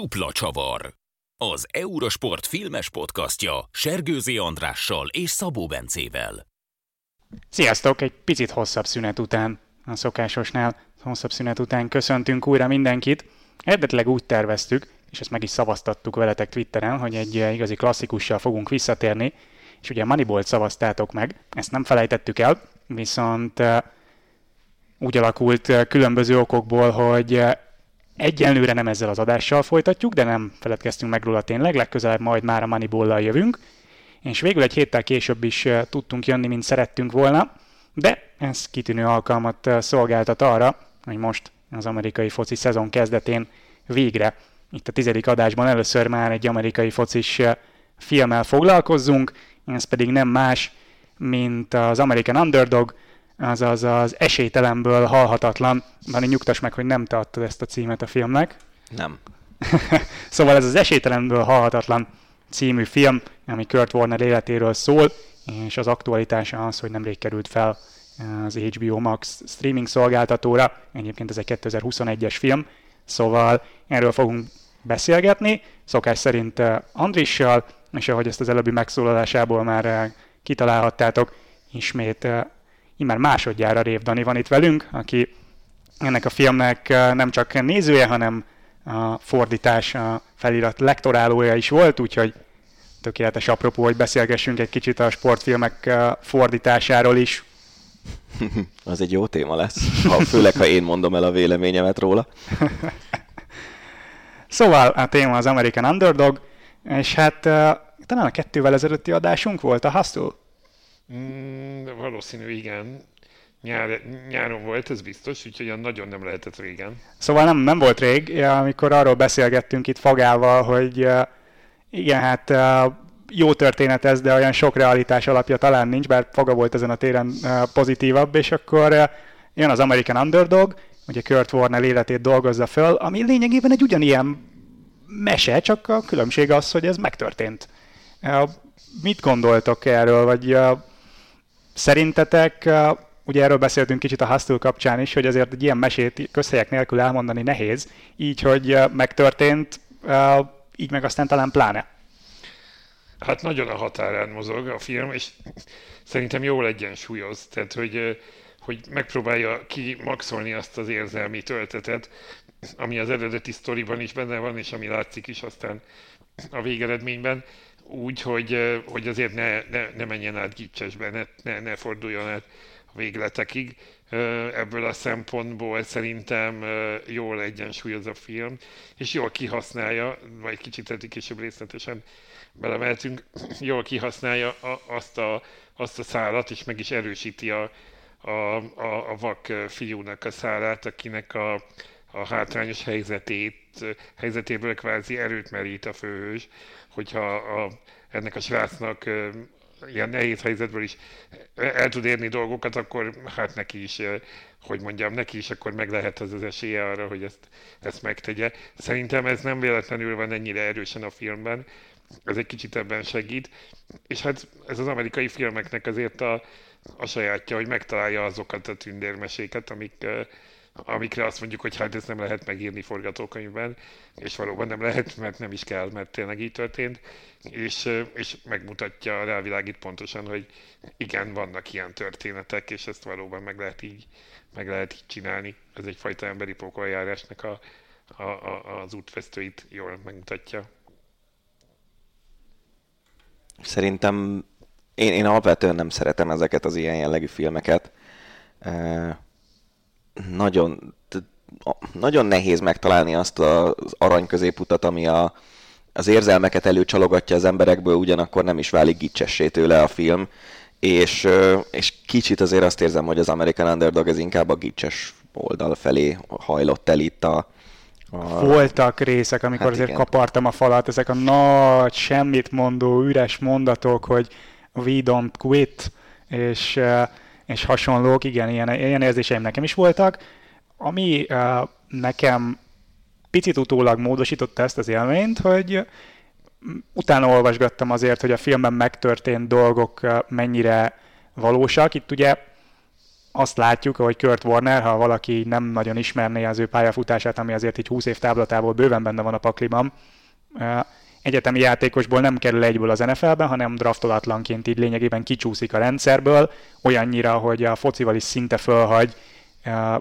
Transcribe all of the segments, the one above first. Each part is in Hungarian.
Dupla csavar. Az Eurosport filmes podcastja Sergőzi Andrással és Szabó Bencével. Sziasztok! Egy picit hosszabb szünet után, a szokásosnál hosszabb szünet után köszöntünk újra mindenkit. Eredetileg úgy terveztük, és ezt meg is szavaztattuk veletek Twitteren, hogy egy igazi klasszikussal fogunk visszatérni, és ugye Moneyball szavaztátok meg, ezt nem felejtettük el, viszont eh, úgy alakult eh, különböző okokból, hogy Egyelőre nem ezzel az adással folytatjuk, de nem feledkeztünk meg róla tényleg, legközelebb majd már a Moneyball-lal jövünk, és végül egy héttel később is tudtunk jönni, mint szerettünk volna, de ez kitűnő alkalmat szolgáltat arra, hogy most az amerikai foci szezon kezdetén végre itt a tizedik adásban először már egy amerikai focis filmmel foglalkozzunk, ez pedig nem más, mint az American Underdog, azaz az esélytelenből halhatatlan. Dani, nyugtass meg, hogy nem te adtad ezt a címet a filmnek. Nem. szóval ez az esélytelenből halhatatlan című film, ami Kurt Warner életéről szól, és az aktualitása az, hogy nemrég került fel az HBO Max streaming szolgáltatóra. Egyébként ez egy 2021-es film, szóval erről fogunk beszélgetni, szokás szerint eh, Andrissal, és ahogy ezt az előbbi megszólalásából már eh, kitalálhattátok, ismét eh, immár másodjára Rév Dani van itt velünk, aki ennek a filmnek nem csak nézője, hanem a fordítás, a felirat lektorálója is volt, úgyhogy tökéletes apropó, hogy beszélgessünk egy kicsit a sportfilmek fordításáról is. Az egy jó téma lesz, ha, főleg ha én mondom el a véleményemet róla. szóval a téma az American Underdog, és hát talán a kettővel ezelőtti adásunk volt a Hustle. Mm, valószínű, igen. Nyár, nyáron volt, ez biztos, úgyhogy nagyon nem lehetett régen. Szóval nem, nem volt rég, amikor arról beszélgettünk itt Fagával, hogy igen, hát jó történet ez, de olyan sok realitás alapja talán nincs, bár Faga volt ezen a téren pozitívabb, és akkor jön az American Underdog, ugye Kurt Warner életét dolgozza föl, ami lényegében egy ugyanilyen mese, csak a különbség az, hogy ez megtörtént. Mit gondoltok erről, vagy Szerintetek, ugye erről beszéltünk kicsit a Hustle kapcsán is, hogy azért egy ilyen mesét közhelyek nélkül elmondani nehéz, így, hogy megtörtént, így meg aztán talán pláne. Hát nagyon a határán mozog a film, és szerintem jól egyensúlyoz, tehát hogy, hogy megpróbálja kimaxolni azt az érzelmi töltetet, ami az eredeti sztoriban is benne van, és ami látszik is aztán a végeredményben, úgy, hogy, hogy azért ne, ne, ne menjen át gicsesbe, ne, ne, ne forduljon át a végletekig. Ebből a szempontból szerintem jól egyensúlyoz a film, és jól kihasználja, vagy kicsit eddig később részletesen belemeltünk, jól kihasználja azt a, azt a szállat, és meg is erősíti a, a, a, a vak fiúnak a szálát, akinek a, a hátrányos helyzetét, helyzetéből kvázi erőt merít a főhős, hogyha a, ennek a srácnak ilyen nehéz helyzetből is el tud érni dolgokat, akkor hát neki is, hogy mondjam, neki is akkor meg lehet az az esélye arra, hogy ezt, ezt megtegye. Szerintem ez nem véletlenül van ennyire erősen a filmben, ez egy kicsit ebben segít, és hát ez az amerikai filmeknek azért a, a sajátja, hogy megtalálja azokat a tündérmeséket, amik, amikre azt mondjuk, hogy hát ezt nem lehet megírni forgatókönyvben, és valóban nem lehet, mert nem is kell, mert tényleg így történt, és, és megmutatja, rávilágít pontosan, hogy igen, vannak ilyen történetek, és ezt valóban meg lehet így, meg lehet így csinálni. Ez egyfajta emberi pókoljárásnak a, a, a, az útvesztőit jól megmutatja. Szerintem én, én alapvetően nem szeretem ezeket az ilyen jellegű filmeket nagyon, nagyon nehéz megtalálni azt az arany középutat, ami a, az érzelmeket előcsalogatja az emberekből, ugyanakkor nem is válik gicsessé tőle a film, és, és kicsit azért azt érzem, hogy az American Underdog ez inkább a gicses oldal felé hajlott el itt a, a... Voltak részek, amikor hát azért igen. kapartam a falat, ezek a nagy, semmit mondó, üres mondatok, hogy we don't quit, és és hasonlók, igen, ilyen, ilyen érzéseim nekem is voltak. Ami uh, nekem picit utólag módosította ezt az élményt, hogy utána olvasgattam azért, hogy a filmben megtörtént dolgok mennyire valósak. Itt ugye azt látjuk, hogy Kurt Warner, ha valaki nem nagyon ismerné az ő pályafutását, ami azért így 20 év táblatából bőven benne van a pakliban, egyetemi játékosból nem kerül egyből az NFL-ben, hanem draftolatlanként így lényegében kicsúszik a rendszerből, olyannyira, hogy a focival is szinte fölhagy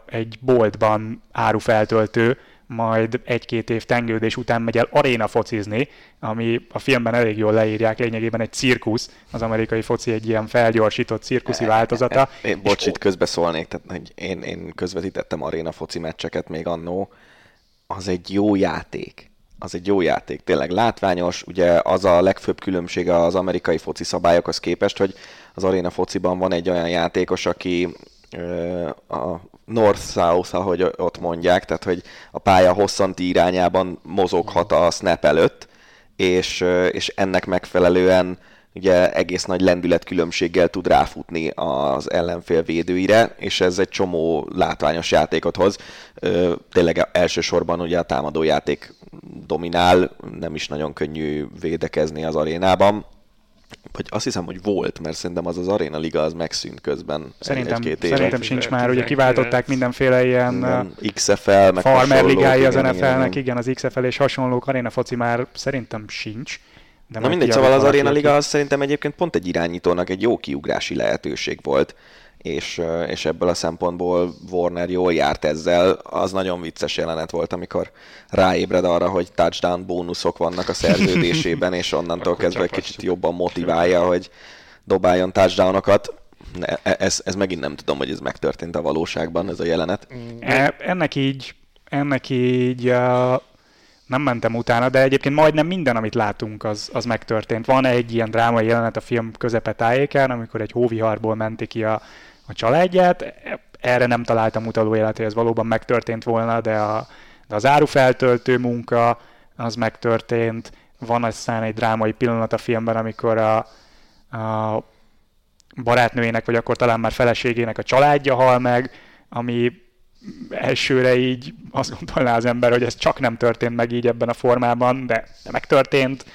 egy boltban árufeltöltő, majd egy-két év tengődés után megy el aréna focizni, ami a filmben elég jól leírják, lényegében egy cirkusz, az amerikai foci egy ilyen felgyorsított cirkuszi változata. Én, bocs, itt közbeszólnék, tehát én, én közvetítettem aréna foci meccseket még annó, az egy jó játék. Az egy jó játék, tényleg látványos, ugye az a legfőbb különbsége az amerikai foci szabályokhoz képest, hogy az aréna fociban van egy olyan játékos, aki a north-south, ahogy ott mondják, tehát hogy a pálya hosszanti irányában mozoghat a snap előtt, és, és ennek megfelelően ugye egész nagy lendületkülönbséggel tud ráfutni az ellenfél védőire, és ez egy csomó látványos játékot hoz. Tényleg elsősorban ugye a támadó játék dominál, nem is nagyon könnyű védekezni az arénában vagy azt hiszem, hogy volt, mert szerintem az az Arena Liga az megszűnt közben szerintem, egy-két éve. Szerintem sincs már, ugye kiváltották mindenféle ilyen igen, XFL, meg farmer ligái az NFL-nek, igen, az XFL és hasonlók, Arena foci már szerintem sincs. De Na mindegy, szóval az Arena Liga az szerintem egyébként pont egy irányítónak egy jó kiugrási lehetőség volt és, és ebből a szempontból Warner jól járt ezzel. Az nagyon vicces jelenet volt, amikor ráébred arra, hogy touchdown bónuszok vannak a szerződésében, és onnantól kezdve egy kicsit jobban motiválja, hogy dobáljon touchdownokat. E, ez, ez megint nem tudom, hogy ez megtörtént a valóságban, ez a jelenet. E, ennek így, ennek így uh, nem mentem utána, de egyébként majdnem minden, amit látunk, az, az megtörtént. Van egy ilyen drámai jelenet a film közepe tájékán, amikor egy hóviharból menti ki a a családját. Erre nem találtam utalójelet, hogy ez valóban megtörtént volna, de, a, de az árufeltöltő munka az megtörtént. Van aztán egy drámai pillanat a filmben, amikor a, a barátnőjének, vagy akkor talán már feleségének a családja hal meg, ami elsőre így azt gondolná az ember, hogy ez csak nem történt meg így ebben a formában, de, de megtörtént.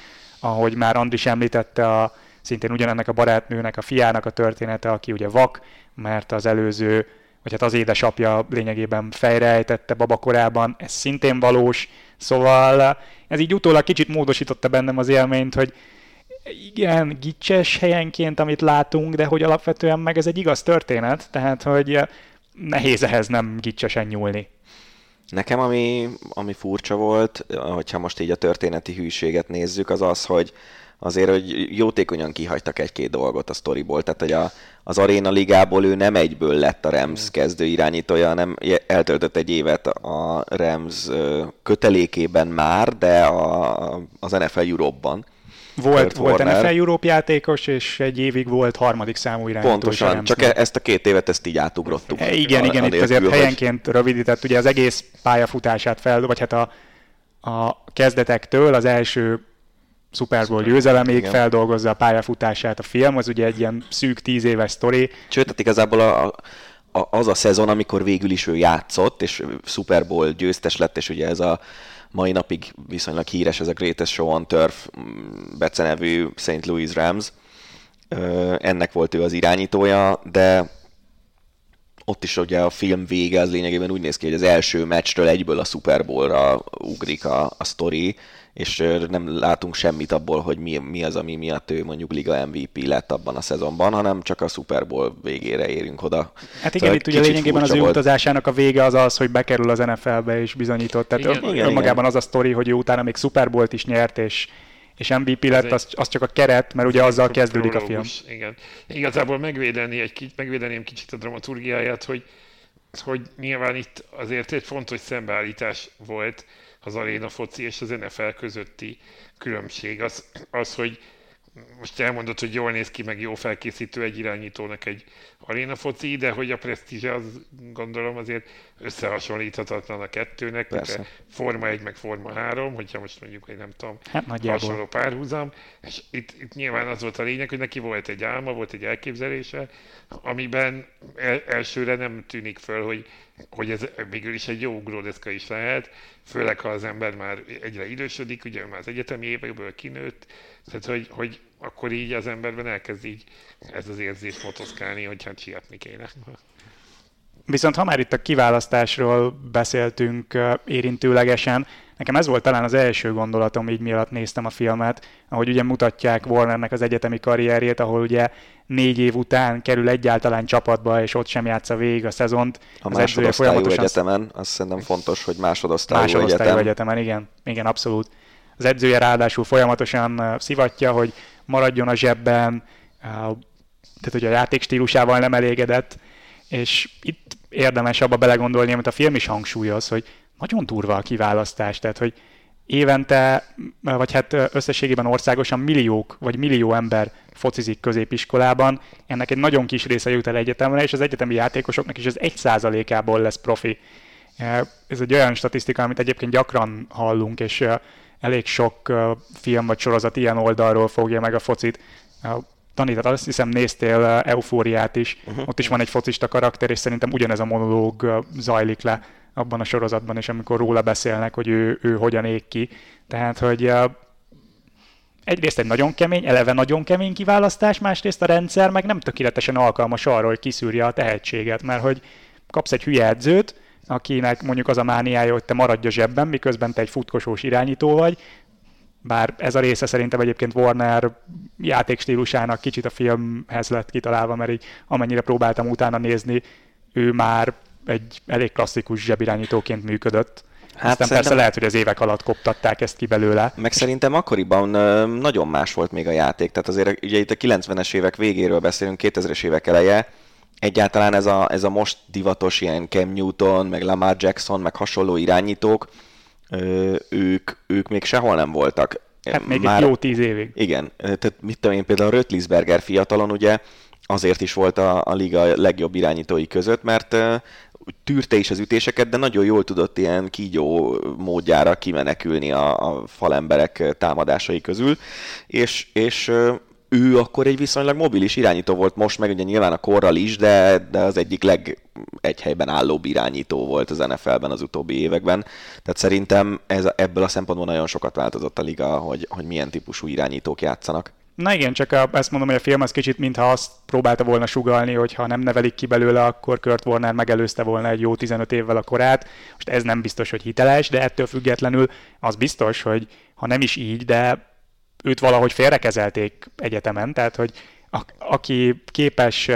Ahogy már Andris említette, a, szintén ugyanennek a barátnőnek, a fiának a története, aki ugye vak, mert az előző, vagy hát az édesapja lényegében fejrejtette babakorában, ez szintén valós, szóval ez így utólag kicsit módosította bennem az élményt, hogy igen, gicses helyenként, amit látunk, de hogy alapvetően meg ez egy igaz történet, tehát hogy nehéz ehhez nem gicsesen nyúlni. Nekem ami, ami furcsa volt, hogyha most így a történeti hűséget nézzük, az az, hogy azért, hogy jótékonyan kihagytak egy-két dolgot a sztoriból, tehát hogy a, az Arena Ligából ő nem egyből lett a Rams mm. kezdő irányítója, hanem eltöltött egy évet a Rams kötelékében már, de a, az NFL Europe-ban. Volt, volt NFL Europe játékos, és egy évig volt harmadik számú irányító. Pontosan, csak e- ezt a két évet ezt így átugrottuk. E, igen, a, igen, a itt azért hogy... helyenként rövidített, ugye az egész pályafutását fel, vagy hát a, a kezdetektől az első Super Bowl győzelemig igen. feldolgozza a pályafutását a film, az ugye egy ilyen szűk tíz éves sztori. Sőt, hát igazából a, a, az a szezon, amikor végül is ő játszott, és Super Bowl győztes lett, és ugye ez a mai napig viszonylag híres, ez a Greatest Show on Turf mm, becenevű St. Louis Rams. Ennek volt ő az irányítója, de ott is ugye a film vége az lényegében úgy néz ki, hogy az első meccsről egyből a Super Bowl-ra ugrik a, a sztori, és nem látunk semmit abból, hogy mi, mi az, ami miatt ő mondjuk Liga MVP lett abban a szezonban, hanem csak a Super Bowl végére érünk oda. Hát igen, szóval itt ugye lényegében az ő volt. utazásának a vége az az, hogy bekerül az NFL-be és bizonyított. Tehát igen, igen, önmagában igen. az a sztori, hogy ő utána még Super Bowl-t is nyert, és és MVP lett, egy... az, az csak a keret, mert ugye azzal kezdődik a film. Igen. Igazából megvédeni egy kicsit, megvédeném kicsit a dramaturgiáját, hogy, hogy nyilván itt azért egy fontos szembeállítás volt, az aréna foci és az NFL közötti különbség. Az, az hogy most elmondod, hogy jól néz ki, meg jó felkészítő egy irányítónak egy aréna foci, de hogy a presztízse az gondolom azért összehasonlíthatatlan a kettőnek, Persze. Forma 1 meg Forma 3, hogyha most mondjuk, hogy nem tudom, hát hasonló párhuzam, és itt, itt nyilván az volt a lényeg, hogy neki volt egy álma, volt egy elképzelése, amiben el, elsőre nem tűnik föl, hogy, hogy ez végül is egy jó ugródeszka is lehet, főleg ha az ember már egyre idősödik, ugye már az egyetemi évekből kinőtt, tehát hogy, hogy akkor így az emberben elkezd így ez az érzés motoszkálni, hogy hát sietni kéne. Viszont ha már itt a kiválasztásról beszéltünk érintőlegesen, nekem ez volt talán az első gondolatom így miatt néztem a filmet, ahogy ugye mutatják Warnernek az egyetemi karrierjét, ahol ugye négy év után kerül egyáltalán csapatba, és ott sem játsza végig a szezont. A az másodosztályú folyamatosan... egyetemen, azt szerintem fontos, hogy másodosztályú, másodosztályú egyetem. egyetemen. igen, igen, abszolút. Az edzője ráadásul folyamatosan szivatja, hogy maradjon a zsebben, tehát hogy a játék stílusával nem elégedett, és itt érdemes abba belegondolni, amit a film is hangsúlyoz, hogy nagyon durva a kiválasztás, tehát hogy évente, vagy hát összességében országosan milliók, vagy millió ember focizik középiskolában, ennek egy nagyon kis része jut el egyetemre, és az egyetemi játékosoknak is az egy százalékából lesz profi. Ez egy olyan statisztika, amit egyébként gyakran hallunk, és elég sok film vagy sorozat ilyen oldalról fogja meg a focit. Dani, tehát azt hiszem néztél Eufóriát is, uh-huh. ott is van egy focista karakter, és szerintem ugyanez a monológ zajlik le abban a sorozatban, és amikor róla beszélnek, hogy ő, ő hogyan ég ki. Tehát, hogy egyrészt egy nagyon kemény, eleve nagyon kemény kiválasztás, másrészt a rendszer meg nem tökéletesen alkalmas arra, hogy kiszűrje a tehetséget, mert hogy kapsz egy hülye edzőt, akinek mondjuk az a mániája, hogy te maradj a zsebben, miközben te egy futkosós irányító vagy, bár ez a része szerintem egyébként Warner játékstílusának kicsit a filmhez lett kitalálva, mert így amennyire próbáltam utána nézni, ő már egy elég klasszikus zsebirányítóként működött. Hát Aztán persze lehet, hogy az évek alatt koptatták ezt ki belőle. Meg szerintem akkoriban nagyon más volt még a játék. Tehát azért ugye itt a 90-es évek végéről beszélünk, 2000-es évek eleje, egyáltalán ez a, ez a most divatos ilyen Cam Newton, meg Lamar Jackson, meg hasonló irányítók, ők, ők még sehol nem voltak. Hát még Már, egy jó tíz évig. Igen, tehát mit tudom én, például Rötlisberger fiatalon ugye azért is volt a, a liga legjobb irányítói között, mert tűrte is az ütéseket, de nagyon jól tudott ilyen kígyó módjára kimenekülni a, a falemberek támadásai közül, és, és ő akkor egy viszonylag mobilis irányító volt, most meg ugye nyilván a korral is, de, de az egyik leg egy helyben állóbb irányító volt az NFL-ben az utóbbi években. Tehát szerintem ez, ebből a szempontból nagyon sokat változott a liga, hogy, hogy milyen típusú irányítók játszanak. Na igen, csak a, ezt mondom, hogy a film az kicsit mintha azt próbálta volna sugalni, hogy ha nem nevelik ki belőle, akkor Kurt Warner megelőzte volna egy jó 15 évvel a korát. Most ez nem biztos, hogy hiteles, de ettől függetlenül az biztos, hogy ha nem is így, de őt valahogy félrekezelték egyetemen, tehát hogy a, aki képes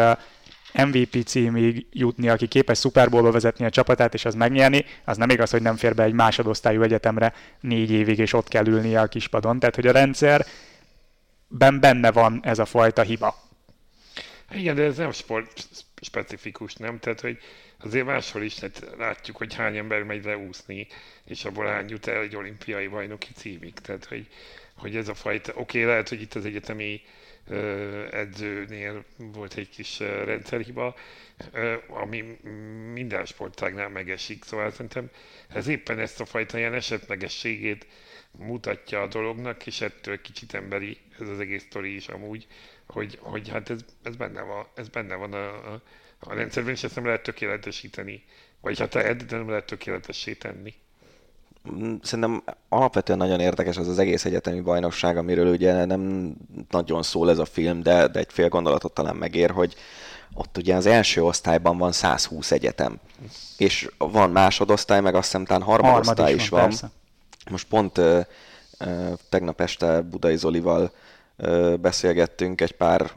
MVP címig jutni, aki képes Super Bowl-ba vezetni a csapatát, és az megnyerni, az nem igaz, hogy nem fér be egy másodosztályú egyetemre négy évig, és ott kell ülnie a kispadon. Tehát, hogy a rendszer ben benne van ez a fajta hiba. Igen, de ez nem sport specifikus, nem? Tehát, hogy azért máshol is hát látjuk, hogy hány ember megy leúszni, és abból hány jut el egy olimpiai bajnoki címig. Tehát, hogy, hogy ez a fajta, oké, okay, lehet, hogy itt az egyetemi edzőnél volt egy kis rendszerhiba, ami minden sportágnál megesik, szóval szerintem ez éppen ezt a fajta ilyen esetlegességét mutatja a dolognak, és ettől kicsit emberi ez az egész sztori is amúgy, hogy, hogy hát ez, ez, benne van, ez benne van a, a, a rendszerben, és ezt nem lehet tökéletesíteni. Vagy hát lehet, de nem lehet tökéletessé tenni. Szerintem alapvetően nagyon érdekes az az egész egyetemi bajnokság, amiről ugye nem nagyon szól ez a film, de, de egy fél gondolatot talán megér, hogy ott ugye az első osztályban van 120 egyetem, és van másodosztály, meg azt hiszem talán harmadosztály is van. Persze. Most pont uh, uh, tegnap este Budai Zolival uh, beszélgettünk egy pár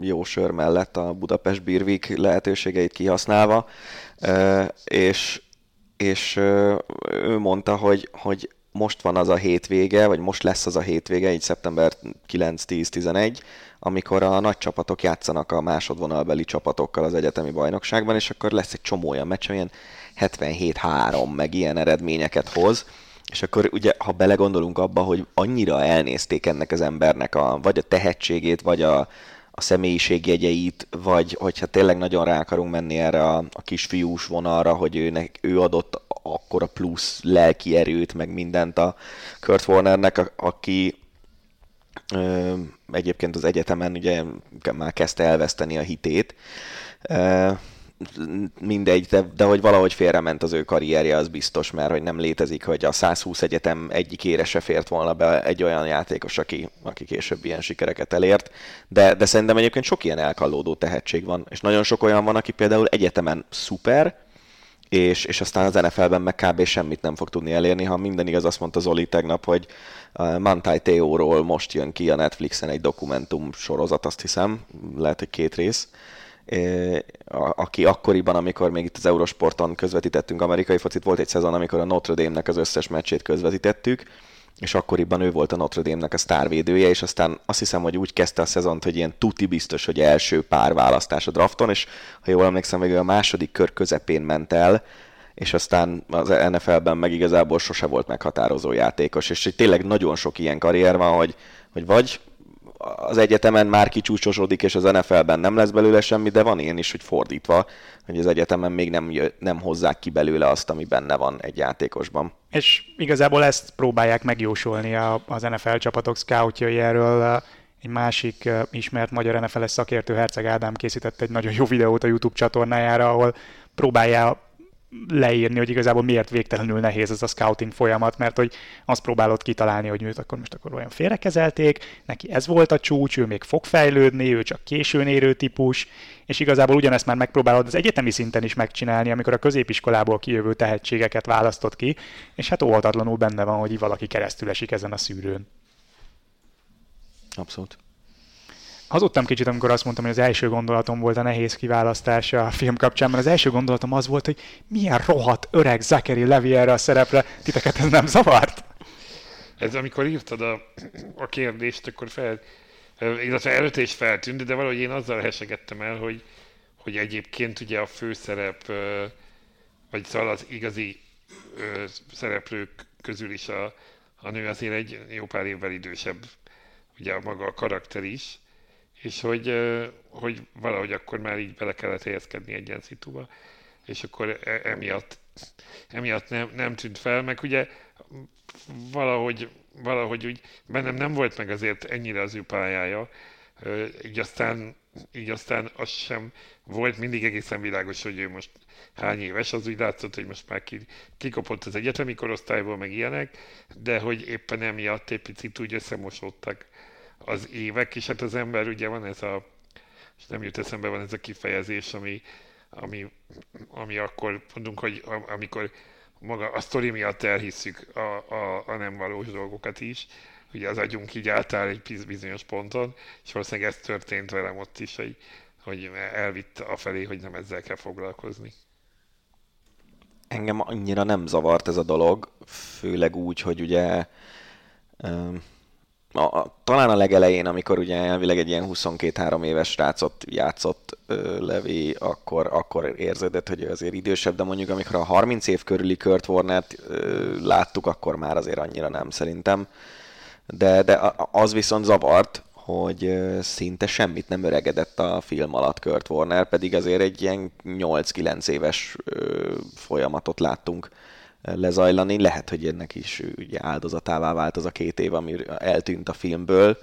jó sör mellett a Budapest Birvik lehetőségeit kihasználva, uh, és, és ő mondta, hogy, hogy most van az a hétvége, vagy most lesz az a hétvége, így szeptember 9-10-11, amikor a nagy csapatok játszanak a másodvonalbeli csapatokkal az egyetemi bajnokságban, és akkor lesz egy csomó olyan meccs, olyan 77-3, meg ilyen eredményeket hoz, és akkor ugye, ha belegondolunk abba, hogy annyira elnézték ennek az embernek a, vagy a tehetségét, vagy a, a személyiségjegyeit, vagy hogyha tényleg nagyon rá akarunk menni erre a, a kisfiús vonalra, hogy őnek, ő adott akkora plusz lelki erőt, meg mindent a Kurt Warnernek, a, aki ö, egyébként az egyetemen ugye már kezdte elveszteni a hitét, ö, mindegy, de, de hogy valahogy félrement az ő karrierje, az biztos, mert hogy nem létezik, hogy a 120 egyetem egyik ére se fért volna be egy olyan játékos, aki, aki később ilyen sikereket elért. De, de szerintem egyébként sok ilyen elkallódó tehetség van, és nagyon sok olyan van, aki például egyetemen szuper, és, és aztán az NFL-ben meg kb. semmit nem fog tudni elérni, ha minden igaz, azt mondta Zoli tegnap, hogy Mantai Teóról most jön ki a Netflixen egy dokumentum sorozat, azt hiszem, lehet, hogy két rész, aki akkoriban, amikor még itt az Eurosporton közvetítettünk amerikai focit, volt egy szezon, amikor a Notre Dame-nek az összes meccsét közvetítettük, és akkoriban ő volt a Notre Dame-nek a sztárvédője, és aztán azt hiszem, hogy úgy kezdte a szezont, hogy ilyen tuti biztos, hogy első pár választás a drafton, és ha jól emlékszem, még a második kör közepén ment el, és aztán az NFL-ben meg igazából sose volt meghatározó játékos, és tényleg nagyon sok ilyen karrier van, hogy, hogy vagy az egyetemen már kicsúcsosodik, és az NFL-ben nem lesz belőle semmi, de van ilyen is, hogy fordítva, hogy az egyetemen még nem, nem hozzák ki belőle azt, ami benne van egy játékosban. És igazából ezt próbálják megjósolni az NFL csapatok scoutjai erről. Egy másik ismert magyar NFL-es szakértő, Herceg Ádám készített egy nagyon jó videót a YouTube csatornájára, ahol próbálja leírni, hogy igazából miért végtelenül nehéz ez a scouting folyamat, mert hogy azt próbálod kitalálni, hogy őt akkor most akkor olyan félrekezelték, neki ez volt a csúcs, ő még fog fejlődni, ő csak későn érő típus, és igazából ugyanezt már megpróbálod az egyetemi szinten is megcsinálni, amikor a középiskolából kijövő tehetségeket választott ki, és hát óhatatlanul benne van, hogy valaki keresztül esik ezen a szűrőn. Abszolút. Hazudtam kicsit, amikor azt mondtam, hogy az első gondolatom volt a nehéz kiválasztás a film kapcsán, mert az első gondolatom az volt, hogy milyen rohadt öreg Zachary Levi erre a szerepre, titeket ez nem zavart? Ez amikor írtad a, a kérdést, akkor fel, illetve előtte is feltűnt, de valahogy én azzal hesegettem el, hogy, hogy egyébként ugye a főszerep, vagy szóval az igazi szereplők közül is a, a nő azért egy jó pár évvel idősebb, ugye maga a karakter is, és hogy, hogy valahogy akkor már így bele kellett helyezkedni egy ilyen szituba, és akkor e, emiatt, emiatt nem, nem tűnt fel, meg ugye valahogy, valahogy úgy bennem nem volt meg azért ennyire az ő pályája, így aztán, így aztán az sem volt mindig egészen világos, hogy ő most hány éves, az úgy látszott, hogy most már kikopott az egyetemi korosztályból, meg ilyenek, de hogy éppen emiatt egy picit úgy összemosódtak az évek, és hát az ember ugye van ez a, és nem jut eszembe, van ez a kifejezés, ami, ami, ami akkor mondunk, hogy amikor maga a sztori miatt elhisszük a, a, a nem valós dolgokat is, ugye az agyunk így átáll egy bizonyos ponton, és valószínűleg ez történt velem ott is, hogy, hogy elvitt a felé, hogy nem ezzel kell foglalkozni. Engem annyira nem zavart ez a dolog, főleg úgy, hogy ugye a, a, talán a legelején, amikor ugye elvileg egy ilyen 22-3 éves rácot játszott ö, Levi, akkor, akkor érződött, hogy ő azért idősebb, de mondjuk amikor a 30 év körüli Kurt Warner-t ö, láttuk, akkor már azért annyira nem szerintem. De, de az viszont zavart, hogy szinte semmit nem öregedett a film alatt Kurt Warner, pedig azért egy ilyen 8-9 éves ö, folyamatot láttunk lezajlani. Lehet, hogy ennek is ugye áldozatává vált az a két év, ami eltűnt a filmből,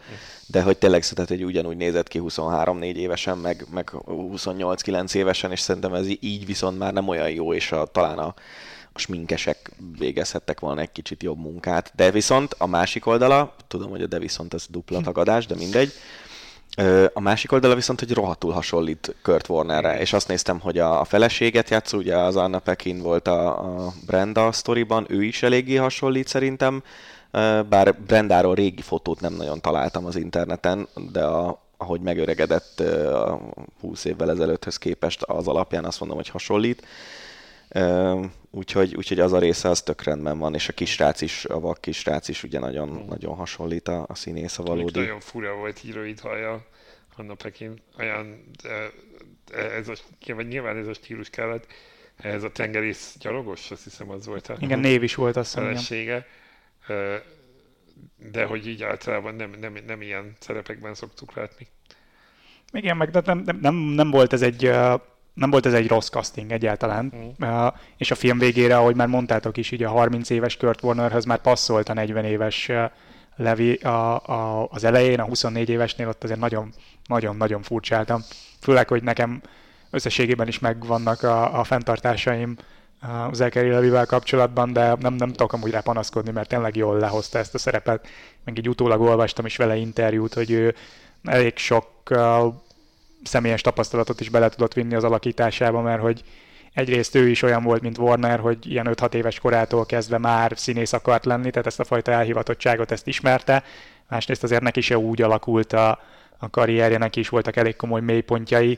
de hogy tényleg szerintem, hogy ugyanúgy nézett ki 23-4 évesen, meg, meg 28-9 évesen, és szerintem ez így viszont már nem olyan jó, és a, talán a, a sminkesek végezhettek volna egy kicsit jobb munkát. De viszont a másik oldala, tudom, hogy a de viszont ez dupla tagadás, de mindegy, a másik oldala viszont, hogy rohadtul hasonlít Kurt Warnerre, és azt néztem, hogy a, feleséget játszó, ugye az Anna Pekin volt a, a Brenda sztoriban, ő is eléggé hasonlít szerintem, bár Brendáról régi fotót nem nagyon találtam az interneten, de a, ahogy megöregedett a 20 évvel ezelőtthöz képest az alapján azt mondom, hogy hasonlít. Úgyhogy, úgyhogy az a része az tök rendben van, és a kisrác is, a vak kisrác is ugye nagyon, mm. nagyon hasonlít a, a színész a valódi. Nagyon fura volt híroid haja, Anna Pekin, olyan, de, ez a, nyilván, nyilván ez a stílus kellett, ez a tengerész gyalogos, azt hiszem az volt a Igen, név is volt azt felesége. De hogy így általában nem, nem, nem ilyen szerepekben szoktuk látni. Igen, meg nem, nem, nem, nem volt ez egy nem volt ez egy rossz casting egyáltalán, mm. uh, és a film végére, ahogy már mondtátok is, így a 30 éves Kurt Warnerhez már passzolt a 40 éves uh, Levi a, a, az elején, a 24 évesnél ott azért nagyon, nagyon, nagyon furcsáltam. Főleg, hogy nekem összességében is megvannak a, a fenntartásaim az Zachary Levivel kapcsolatban, de nem, nem tudok amúgy rá panaszkodni, mert tényleg jól lehozta ezt a szerepet. Meg így utólag olvastam is vele interjút, hogy ő elég sok uh, személyes tapasztalatot is bele tudott vinni az alakításába, mert hogy egyrészt ő is olyan volt, mint Warner, hogy ilyen 5-6 éves korától kezdve már színész akart lenni, tehát ezt a fajta elhivatottságot ezt ismerte. Másrészt azért neki se úgy alakult a, a karrierje, neki is voltak elég komoly mélypontjai,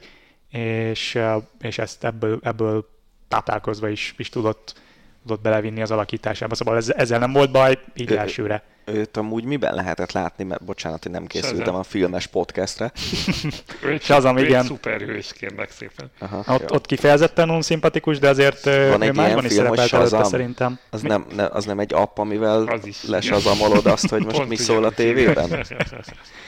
és, és ezt ebből, ebből táplálkozva is, is tudott, tudott belevinni az alakításába. Szóval ez, ezzel nem volt baj, így elsőre. Őt amúgy miben lehetett látni, mert bocsánat, hogy nem készültem Shazam. a filmes podcastre. Shazam, igen. Szuperhős, kérlek szépen. Aha, ott, ott kifejezetten unszimpatikus, de azért Van egy másban is szerepelt előtte szerintem. Az nem, ne, az nem egy app, amivel lesazamolod azt, hogy most mi szól a tévében?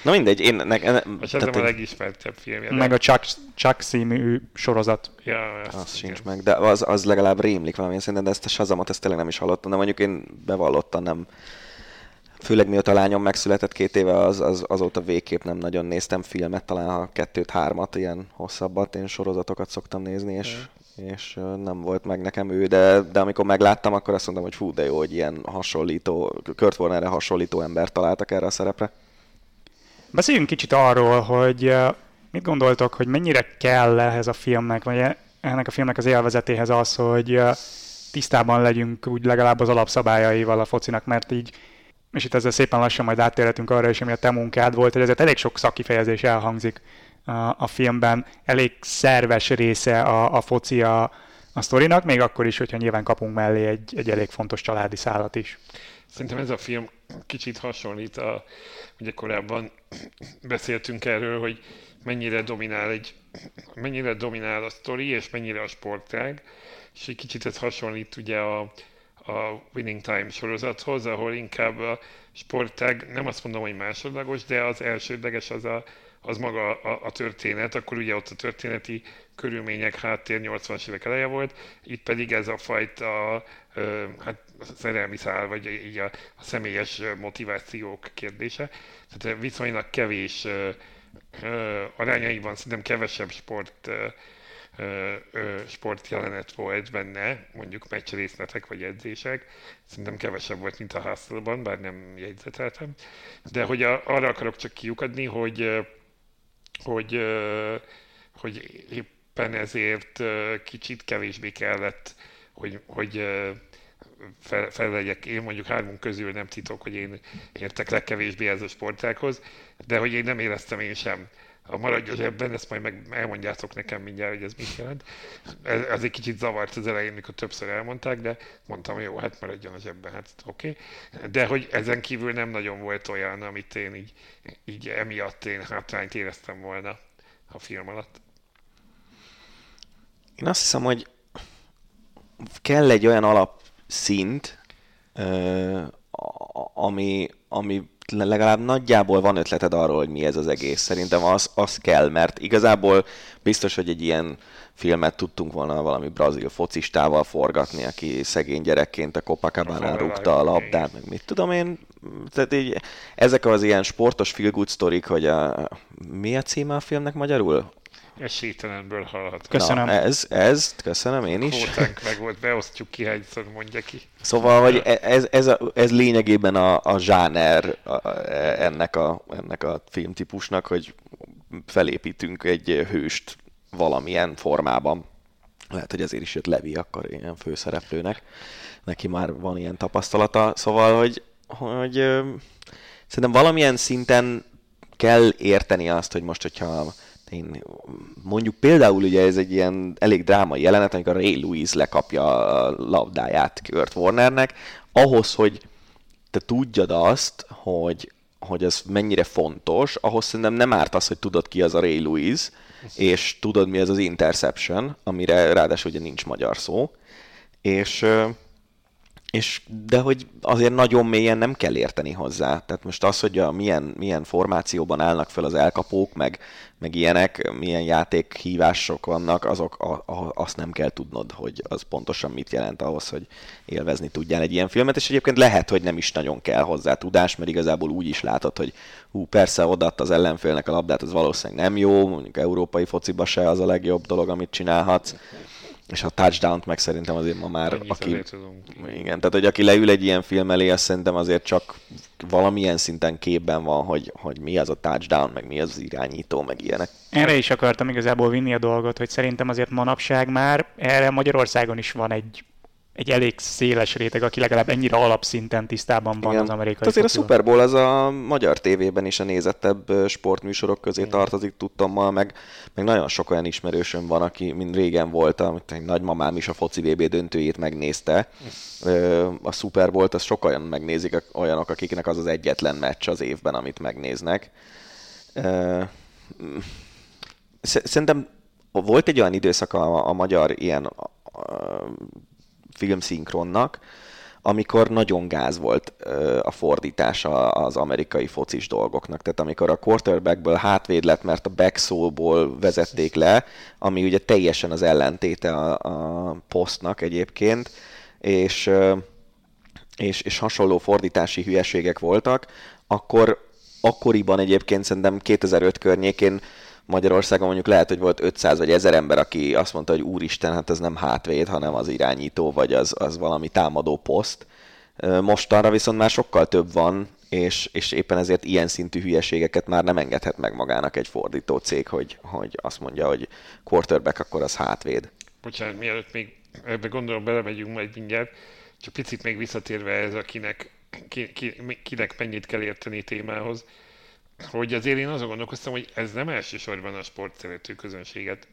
Na mindegy, én... Ne, ne, a Shazam a legismertebb filmje. Meg a Chuck, Chuck című sorozat. Ja, az sincs meg, de az, az legalább rémlik valamilyen szinten, de ezt a Shazamot ezt tényleg nem is hallottam, de mondjuk én bevallottan nem főleg mióta a lányom megszületett két éve, az, az, azóta végképp nem nagyon néztem filmet, talán a kettőt, hármat, ilyen hosszabbat, én sorozatokat szoktam nézni, és, mm. és nem volt meg nekem ő, de, de amikor megláttam, akkor azt mondtam, hogy fú, de jó, hogy ilyen hasonlító, Kurt Warnerre hasonlító ember találtak erre a szerepre. Beszéljünk kicsit arról, hogy mit gondoltok, hogy mennyire kell ehhez a filmnek, vagy ennek a filmnek az élvezetéhez az, hogy tisztában legyünk úgy legalább az alapszabályaival a focinak, mert így és itt ezzel szépen lassan majd áttérhetünk arra is, ami a te munkád volt, hogy ezért elég sok szakifejezés elhangzik a, a filmben, elég szerves része a, a foci a, a sztorinak, még akkor is, hogyha nyilván kapunk mellé egy, egy elég fontos családi szállat is. Szerintem ez a film kicsit hasonlít, a, ugye korábban beszéltünk erről, hogy mennyire dominál egy mennyire dominál a sztori, és mennyire a sportág, és egy kicsit ez hasonlít ugye a, a Winning Time sorozathoz, ahol inkább a sportág, nem azt mondom, hogy másodlagos, de az elsődleges az, a, az maga a, a történet, akkor ugye ott a történeti körülmények háttér 80-as évek eleje volt, itt pedig ez a fajta ö, hát szerelmi szál, vagy így a, a személyes motivációk kérdése. Tehát viszonylag kevés ö, ö, arányaiban szerintem kevesebb sport ö, sportjelenet volt benne, mondjuk meccsrészletek vagy edzések. Szerintem kevesebb volt, mint a hustle bár nem jegyzeteltem. De hogy a, arra akarok csak kiukadni, hogy, hogy, hogy éppen ezért kicsit kevésbé kellett, hogy, hogy fel, fel legyek. Én mondjuk hármunk közül nem titok, hogy én értek legkevésbé ez a sportákhoz, de hogy én nem éreztem én sem a maradj a zsebben, ezt majd meg elmondjátok nekem mindjárt, hogy ez mit jelent. Ez, ez egy kicsit zavart az elején, mikor többször elmondták, de mondtam, jó, hát maradjon a zsebben, hát oké. Okay. De hogy ezen kívül nem nagyon volt olyan, amit én így, így emiatt én hátrányt éreztem volna a film alatt. Én azt hiszem, hogy kell egy olyan alapszint, ami, ami legalább nagyjából van ötleted arról, hogy mi ez az egész. Szerintem az, az kell, mert igazából biztos, hogy egy ilyen filmet tudtunk volna valami brazil focistával forgatni, aki szegény gyerekként a Copacabana rúgta a labdát, meg mit tudom én. Tehát így, ezek az ilyen sportos feel good sztorik, hogy a, mi a címe a filmnek magyarul? Esélytelenből hallhat. Köszönöm. Na, ez, ez, köszönöm én is. Kvótánk meg volt, beosztjuk ki, hányszor mondja ki. Szóval, hogy ez, ez, a, ez lényegében a, a zsáner a, ennek, a, ennek a filmtípusnak, hogy felépítünk egy hőst valamilyen formában. Lehet, hogy ezért is jött Levi akkor ilyen főszereplőnek. Neki már van ilyen tapasztalata. Szóval, hogy, hogy szerintem valamilyen szinten kell érteni azt, hogy most, hogyha én mondjuk például ugye ez egy ilyen elég drámai jelenet, amikor Ray Lewis lekapja a labdáját Kurt Warnernek, ahhoz, hogy te tudjad azt, hogy, hogy ez mennyire fontos, ahhoz szerintem nem árt az, hogy tudod ki az a Ray Lewis, és tudod mi az az interception, amire ráadásul ugye nincs magyar szó, és és, de hogy azért nagyon mélyen nem kell érteni hozzá. Tehát most az, hogy a milyen, milyen formációban állnak fel az elkapók, meg, meg ilyenek, milyen játékhívások vannak, azok, a, a, azt nem kell tudnod, hogy az pontosan mit jelent ahhoz, hogy élvezni tudjál egy ilyen filmet, és egyébként lehet, hogy nem is nagyon kell hozzá tudás, mert igazából úgy is látod, hogy hú, persze odaadta az ellenfélnek a labdát, az valószínűleg nem jó, mondjuk európai fociba se az a legjobb dolog, amit csinálhatsz és a touchdown meg szerintem azért ma már, Ennyit aki, igen, tehát hogy aki leül egy ilyen film elé, azt szerintem azért csak valamilyen szinten képben van, hogy, hogy mi az a touchdown, meg mi az az irányító, meg ilyenek. Erre is akartam igazából vinni a dolgot, hogy szerintem azért manapság már erre Magyarországon is van egy, egy elég széles réteg, aki legalább ennyire alapszinten tisztában van Igen. az amerikai Hát azért a focival. Super Bowl az a magyar tévében is a nézettebb sportműsorok közé tartozik, tudtommal, meg, meg nagyon sok olyan ismerősöm van, aki mint régen volt, amit egy nagymamám is a foci VB döntőjét megnézte. A Super Bowl-t azt sokan megnézik, olyanok, akiknek az az egyetlen meccs az évben, amit megnéznek. Szerintem volt egy olyan időszak a, a magyar ilyen a, filmszinkronnak, amikor nagyon gáz volt ö, a fordítása az amerikai focis dolgoknak. Tehát amikor a quarterbackből hátvéd lett, mert a backsoulból vezették le, ami ugye teljesen az ellentéte a, a posztnak egyébként, és, ö, és, és hasonló fordítási hülyeségek voltak, akkor akkoriban egyébként szerintem 2005 környékén Magyarországon mondjuk lehet, hogy volt 500 vagy 1000 ember, aki azt mondta, hogy úristen, hát ez nem hátvéd, hanem az irányító, vagy az, az valami támadó poszt. Mostanra viszont már sokkal több van, és, és éppen ezért ilyen szintű hülyeségeket már nem engedhet meg magának egy fordító cég, hogy, hogy azt mondja, hogy quarterback, akkor az hátvéd. Bocsánat, mielőtt még ebbe gondolom belemegyünk majd mindjárt, csak picit még visszatérve ez, akinek, ki, ki, kinek mennyit kell érteni témához, hogy azért én azon gondolkoztam, hogy ez nem elsősorban a sport szerető közönséget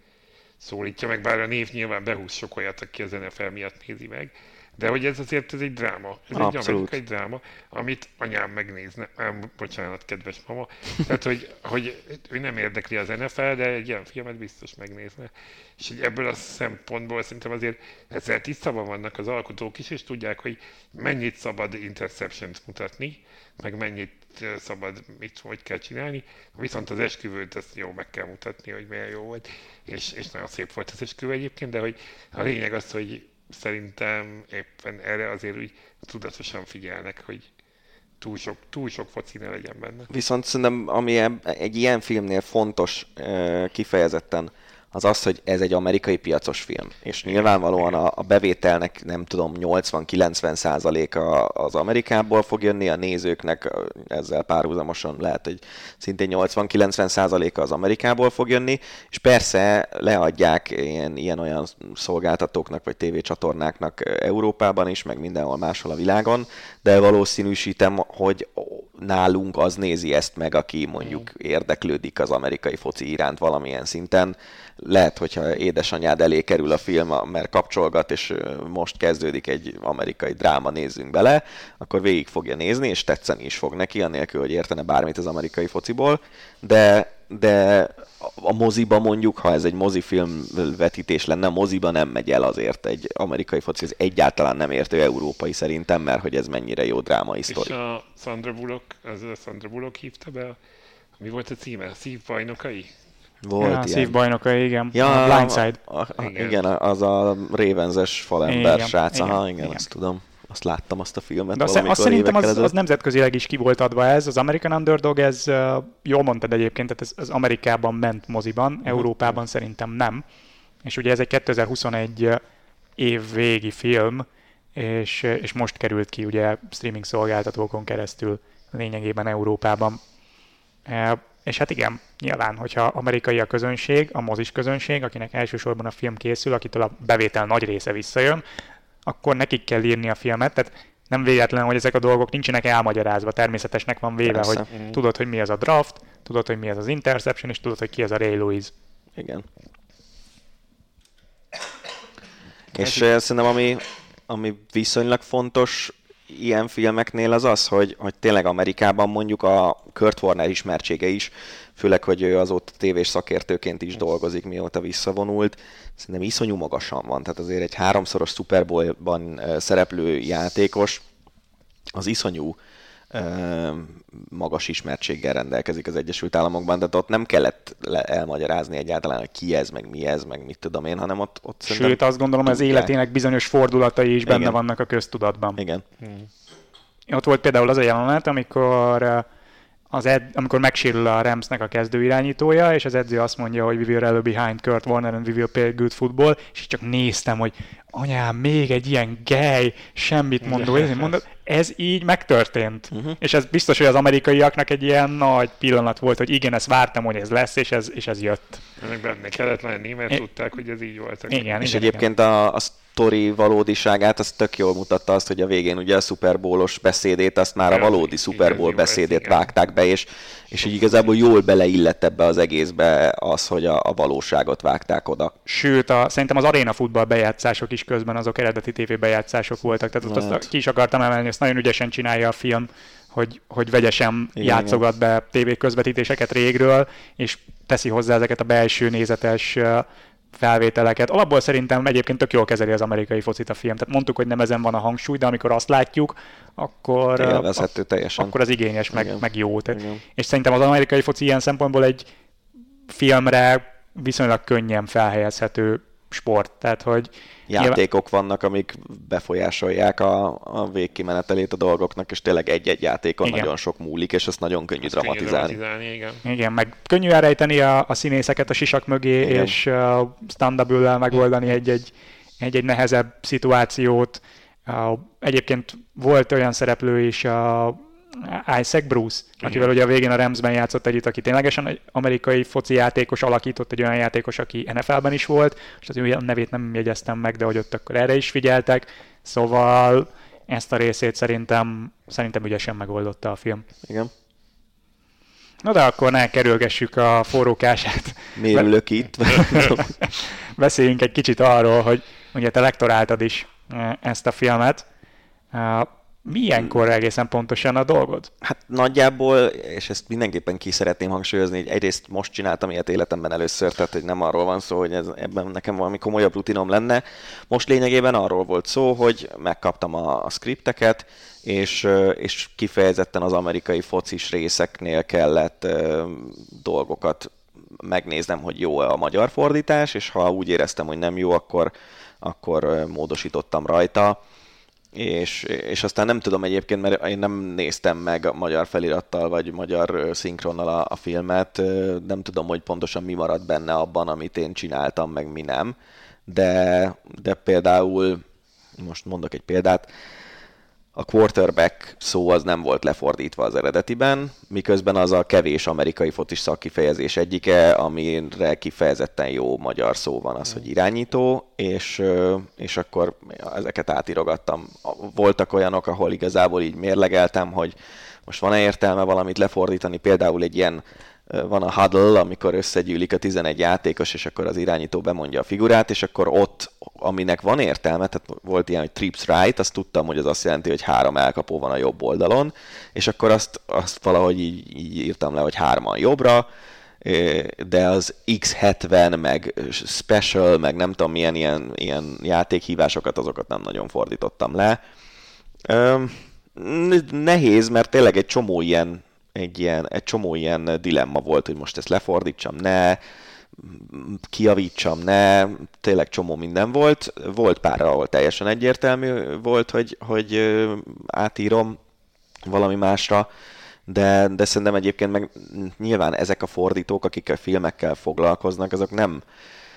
szólítja meg, bár a név nyilván behúz sok olyat, aki az NFL miatt nézi meg, de hogy ez azért ez egy dráma, ez Abszolút. egy amerikai dráma, amit anyám megnézne, ám, bocsánat, kedves mama, tehát hogy, hogy ő nem érdekli az NFL, de egy ilyen filmet biztos megnézne. És hogy ebből a szempontból szerintem azért ezzel tisztában vannak az alkotók is, és tudják, hogy mennyit szabad interception mutatni, meg mennyit ö, szabad, mit, hogy kell csinálni, viszont az esküvőt ezt jó meg kell mutatni, hogy milyen jó volt, és, és nagyon szép volt az esküvő egyébként, de hogy a lényeg az, hogy szerintem éppen erre azért úgy tudatosan figyelnek, hogy túl sok, túl sok foci ne legyen benne. Viszont szerintem, ami egy ilyen filmnél fontos kifejezetten, az az, hogy ez egy amerikai piacos film. És nyilvánvalóan a, a bevételnek, nem tudom, 80-90 százaléka az Amerikából fog jönni, a nézőknek ezzel párhuzamosan lehet, hogy szintén 80-90 százaléka az Amerikából fog jönni, és persze leadják ilyen, ilyen-olyan szolgáltatóknak vagy tévécsatornáknak Európában is, meg mindenhol máshol a világon, de valószínűsítem, hogy nálunk az nézi ezt meg, aki mondjuk érdeklődik az amerikai foci iránt valamilyen szinten. Lehet, hogyha édesanyád elé kerül a film, mert kapcsolgat, és most kezdődik egy amerikai dráma, nézzünk bele, akkor végig fogja nézni, és tetszeni is fog neki, anélkül, hogy értene bármit az amerikai fociból, de de a moziba mondjuk, ha ez egy mozifilm vetítés lenne, a moziba nem megy el azért egy amerikai foci, ez egyáltalán nem értő európai szerintem, mert hogy ez mennyire jó drámai És sztori. a Sandra Bullock, az a Sandra Bullock hívta be, mi volt a címe? Szívbajnokai? Volt ja, ilyen. szívbajnoka, igen. Ja, a Blindside. A, a, Igen. igen, az a révenzes falember Igen, srác, aha, igen, igen, igen. azt tudom. Azt láttam, azt a filmet De azt, valamikor azt szerintem az, az ezelőtt. nemzetközileg is ki volt adva ez. Az American Underdog, ez jól mondtad egyébként, tehát ez, az Amerikában ment moziban, Mhm. Európában szerintem nem. És ugye ez egy 2021 év végi film, és, és most került ki ugye streaming szolgáltatókon keresztül lényegében Európában. És hát igen, nyilván, hogyha amerikai a közönség, a mozis közönség, akinek elsősorban a film készül, akitől a bevétel nagy része visszajön, akkor nekik kell írni a filmet, tehát nem véletlen, hogy ezek a dolgok nincsenek elmagyarázva, természetesnek van véve, Persze. hogy tudod, hogy mi az a draft, tudod, hogy mi az az interception, és tudod, hogy ki az a Ray Lewis. Igen. És eh, szerintem ami, ami viszonylag fontos ilyen filmeknél az az, hogy, hogy tényleg Amerikában mondjuk a Kurt Warner ismertsége is, főleg, hogy ő azóta tévés szakértőként is dolgozik, mióta visszavonult, szerintem iszonyú magasan van. Tehát azért egy háromszoros Super Bowl-ban szereplő játékos, az iszonyú magas ismertséggel rendelkezik az Egyesült Államokban, de ott nem kellett elmagyarázni egyáltalán, hogy ki ez, meg mi ez, meg mit tudom én, hanem ott, ott Sőt, azt gondolom, az életének bizonyos fordulatai is Igen. benne vannak a köztudatban. Igen. Hmm. Ott volt például az a jelenet, amikor az ed, amikor megsérül a Ramsnek a kezdőirányítója, és az edző azt mondja, hogy we will rally behind Kurt Warner and we will play good football, és csak néztem, hogy anyám, még egy ilyen gej, semmit mondó, ez, mondod, ez így megtörtént. Uh-huh. És ez biztos, hogy az amerikaiaknak egy ilyen nagy pillanat volt, hogy igen, ezt vártam, hogy ez lesz, és ez, és ez jött. Ennek benne kellett lenni, mert é. tudták, hogy ez így volt. Igen, és igen, egyébként igen. A, a sztori valódiságát, az tök jól mutatta azt, hogy a végén ugye a Super Bowl-os beszédét, azt már a valódi Super Bowl beszédét vágták be, és, és így igazából jól beleillett ebbe az egészbe az, hogy a, a valóságot vágták oda. Sőt, a, szerintem az aréna futball bejátszások is közben azok eredeti tévébejátszások voltak, tehát ott azt ki is akartam emelni, ezt nagyon ügyesen csinálja a film, hogy, hogy vegyesen igen, játszogat igen. be tévé közvetítéseket régről, és teszi hozzá ezeket a belső nézetes felvételeket. Alapból szerintem egyébként tök jól kezeli az amerikai focit a film. Tehát mondtuk, hogy nem ezen van a hangsúly, de amikor azt látjuk, akkor, Élvezhető teljesen. akkor az igényes, meg, meg jó. Tehát, és szerintem az amerikai foci ilyen szempontból egy filmre viszonylag könnyen felhelyezhető sport. Tehát, hogy játékok nyilván... vannak, amik befolyásolják a, a végkimenetelét a dolgoknak, és tényleg egy-egy játékon igen. nagyon sok múlik, és ezt nagyon könnyű ezt dramatizálni. Dramatizálni igen. igen, meg könnyű elrejteni a, a színészeket a sisak mögé, igen. és uh, stand megoldani egy-egy, egy-egy nehezebb szituációt. Uh, egyébként volt olyan szereplő is a Isaac Bruce, Igen. akivel ugye a végén a Ramsben játszott együtt, aki ténylegesen egy amerikai foci játékos alakított, egy olyan játékos, aki NFL-ben is volt, és az ő nevét nem jegyeztem meg, de hogy ott akkor erre is figyeltek, szóval ezt a részét szerintem, szerintem ügyesen megoldotta a film. Igen. Na de akkor ne kerülgessük a forrókását. Miért ülök itt? Beszéljünk egy kicsit arról, hogy ugye te lektoráltad is eh, ezt a filmet. Milyenkor egészen pontosan a dolgod? Hát nagyjából, és ezt mindenképpen ki szeretném hangsúlyozni, hogy egyrészt most csináltam ilyet életemben először, tehát hogy nem arról van szó, hogy ez, ebben nekem valami komolyabb rutinom lenne. Most lényegében arról volt szó, hogy megkaptam a, a skripteket, és, és kifejezetten az amerikai focis részeknél kellett ö, dolgokat megnéznem, hogy jó-e a magyar fordítás, és ha úgy éreztem, hogy nem jó, akkor, akkor módosítottam rajta és, és aztán nem tudom egyébként, mert én nem néztem meg a magyar felirattal, vagy magyar szinkronnal a, a filmet, nem tudom, hogy pontosan mi maradt benne abban, amit én csináltam, meg mi nem, de, de például, most mondok egy példát, a quarterback szó az nem volt lefordítva az eredetiben, miközben az a kevés amerikai fotis szakkifejezés egyike, amire kifejezetten jó magyar szó van az, hogy irányító, és, és akkor ezeket átirogattam. Voltak olyanok, ahol igazából így mérlegeltem, hogy most van-e értelme valamit lefordítani, például egy ilyen van a huddle, amikor összegyűlik a 11 játékos, és akkor az irányító bemondja a figurát, és akkor ott, aminek van értelme, tehát volt ilyen, hogy trips right, azt tudtam, hogy az azt jelenti, hogy három elkapó van a jobb oldalon, és akkor azt, azt valahogy így, így írtam le, hogy hárman jobbra, de az X70, meg special, meg nem tudom milyen ilyen, ilyen játékhívásokat, azokat nem nagyon fordítottam le. Nehéz, mert tényleg egy csomó ilyen egy, ilyen, egy csomó ilyen dilemma volt, hogy most ezt lefordítsam, ne, kiavítsam, ne, tényleg csomó minden volt. Volt pár, ahol teljesen egyértelmű volt, hogy, hogy átírom valami másra, de, de szerintem egyébként meg nyilván ezek a fordítók, akik a filmekkel foglalkoznak, azok nem,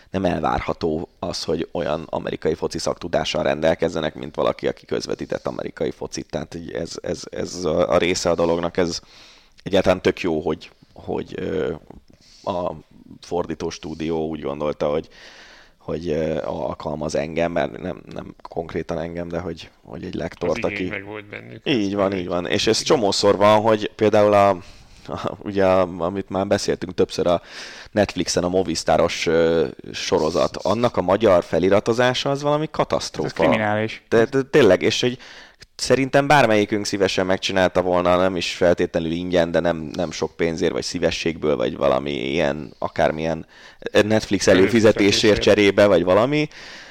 nem elvárható az, hogy olyan amerikai foci szaktudással rendelkezzenek, mint valaki, aki közvetített amerikai focit. Tehát ez, ez, ez a része a dolognak, ez, egyáltalán tök jó, hogy, hogy a fordító stúdió úgy gondolta, hogy, hogy alkalmaz engem, mert nem, nem konkrétan engem, de hogy, hogy egy lektort, aki... meg volt bennük. Így van, így van. És ez csomószor van, hogy például a, a ugye, amit már beszéltünk többször a Netflixen a Movistaros sorozat, annak a magyar feliratozása az valami katasztrófa. Ez kriminális. De, de, tényleg, és hogy szerintem bármelyikünk szívesen megcsinálta volna, nem is feltétlenül ingyen, de nem, nem sok pénzért, vagy szívességből, vagy valami ilyen, akármilyen Netflix előfizetésért cserébe, vagy valami.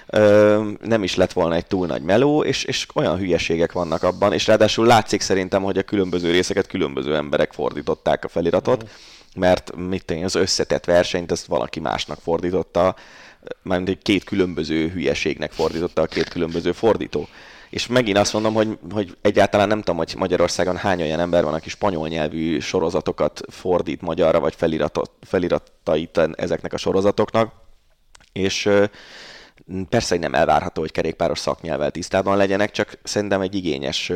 Ö, nem is lett volna egy túl nagy meló, és, és olyan hülyeségek vannak abban, és ráadásul látszik szerintem, hogy a különböző részeket különböző emberek fordították a feliratot, mm. mert mit tenni, az összetett versenyt, ezt valaki másnak fordította, mármint egy két különböző hülyeségnek fordította a két különböző fordító. És megint azt mondom, hogy, hogy egyáltalán nem tudom, hogy Magyarországon hány olyan ember van, aki spanyol nyelvű sorozatokat fordít magyarra, vagy feliratot, feliratait ezeknek a sorozatoknak. És persze, hogy nem elvárható, hogy kerékpáros szaknyelvvel tisztában legyenek, csak szerintem egy igényes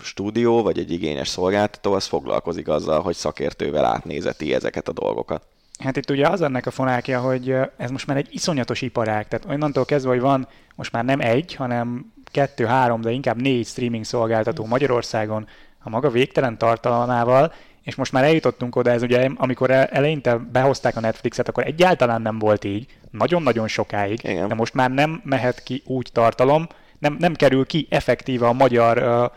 stúdió, vagy egy igényes szolgáltató, az foglalkozik azzal, hogy szakértővel átnézeti ezeket a dolgokat. Hát itt ugye az ennek a fonákja, hogy ez most már egy iszonyatos iparág, tehát onnantól kezdve, hogy van most már nem egy, hanem kettő, három, de inkább négy streaming szolgáltató Magyarországon a maga végtelen tartalmával, és most már eljutottunk oda, ez ugye, amikor eleinte behozták a Netflixet, akkor egyáltalán nem volt így, nagyon-nagyon sokáig, Igen. de most már nem mehet ki úgy tartalom, nem, nem kerül ki effektíve a magyar uh,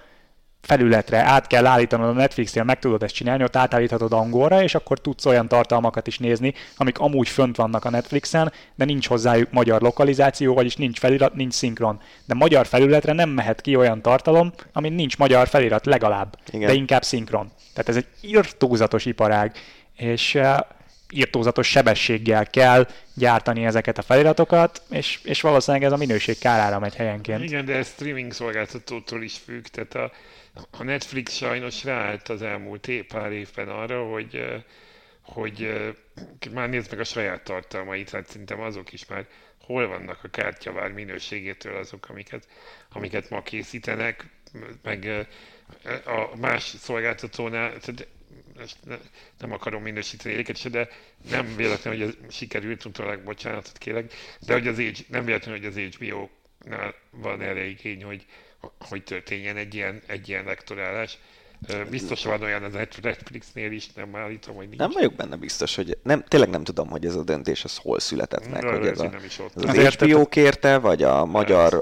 felületre át kell állítanod a Netflixnél, meg tudod ezt csinálni, ott átállíthatod angolra, és akkor tudsz olyan tartalmakat is nézni, amik amúgy fönt vannak a Netflixen, de nincs hozzájuk magyar lokalizáció, vagyis nincs felirat, nincs szinkron. De magyar felületre nem mehet ki olyan tartalom, amin nincs magyar felirat legalább, Igen. de inkább szinkron. Tehát ez egy irtózatos iparág, és uh, irtózatos sebességgel kell gyártani ezeket a feliratokat, és, és valószínűleg ez a minőség kárára megy helyenként. Igen, de ez streaming szolgáltatótól is függ, tehát a, a Netflix sajnos ráállt az elmúlt év, pár évben arra, hogy, hogy már nézd meg a saját tartalmait, hát szerintem azok is már hol vannak a kártyavár minőségétől azok, amiket, amiket ma készítenek, meg a más szolgáltatónál, tehát nem akarom minősíteni őket de nem véletlen, hogy ez sikerült, utólag bocsánatot kérek, de hogy az H, nem véletlen, hogy az HBO-nál van erre igény, hogy, hogy történjen egy ilyen, egy ilyen lektorálás. Biztos van olyan az Netflixnél is, nem állítom, hogy nincs. Nem vagyok benne biztos, hogy nem, tényleg nem tudom, hogy ez a döntés az hol született meg. hogy ez, a, nem is ott. ez az HBO kérte, vagy a magyar ez.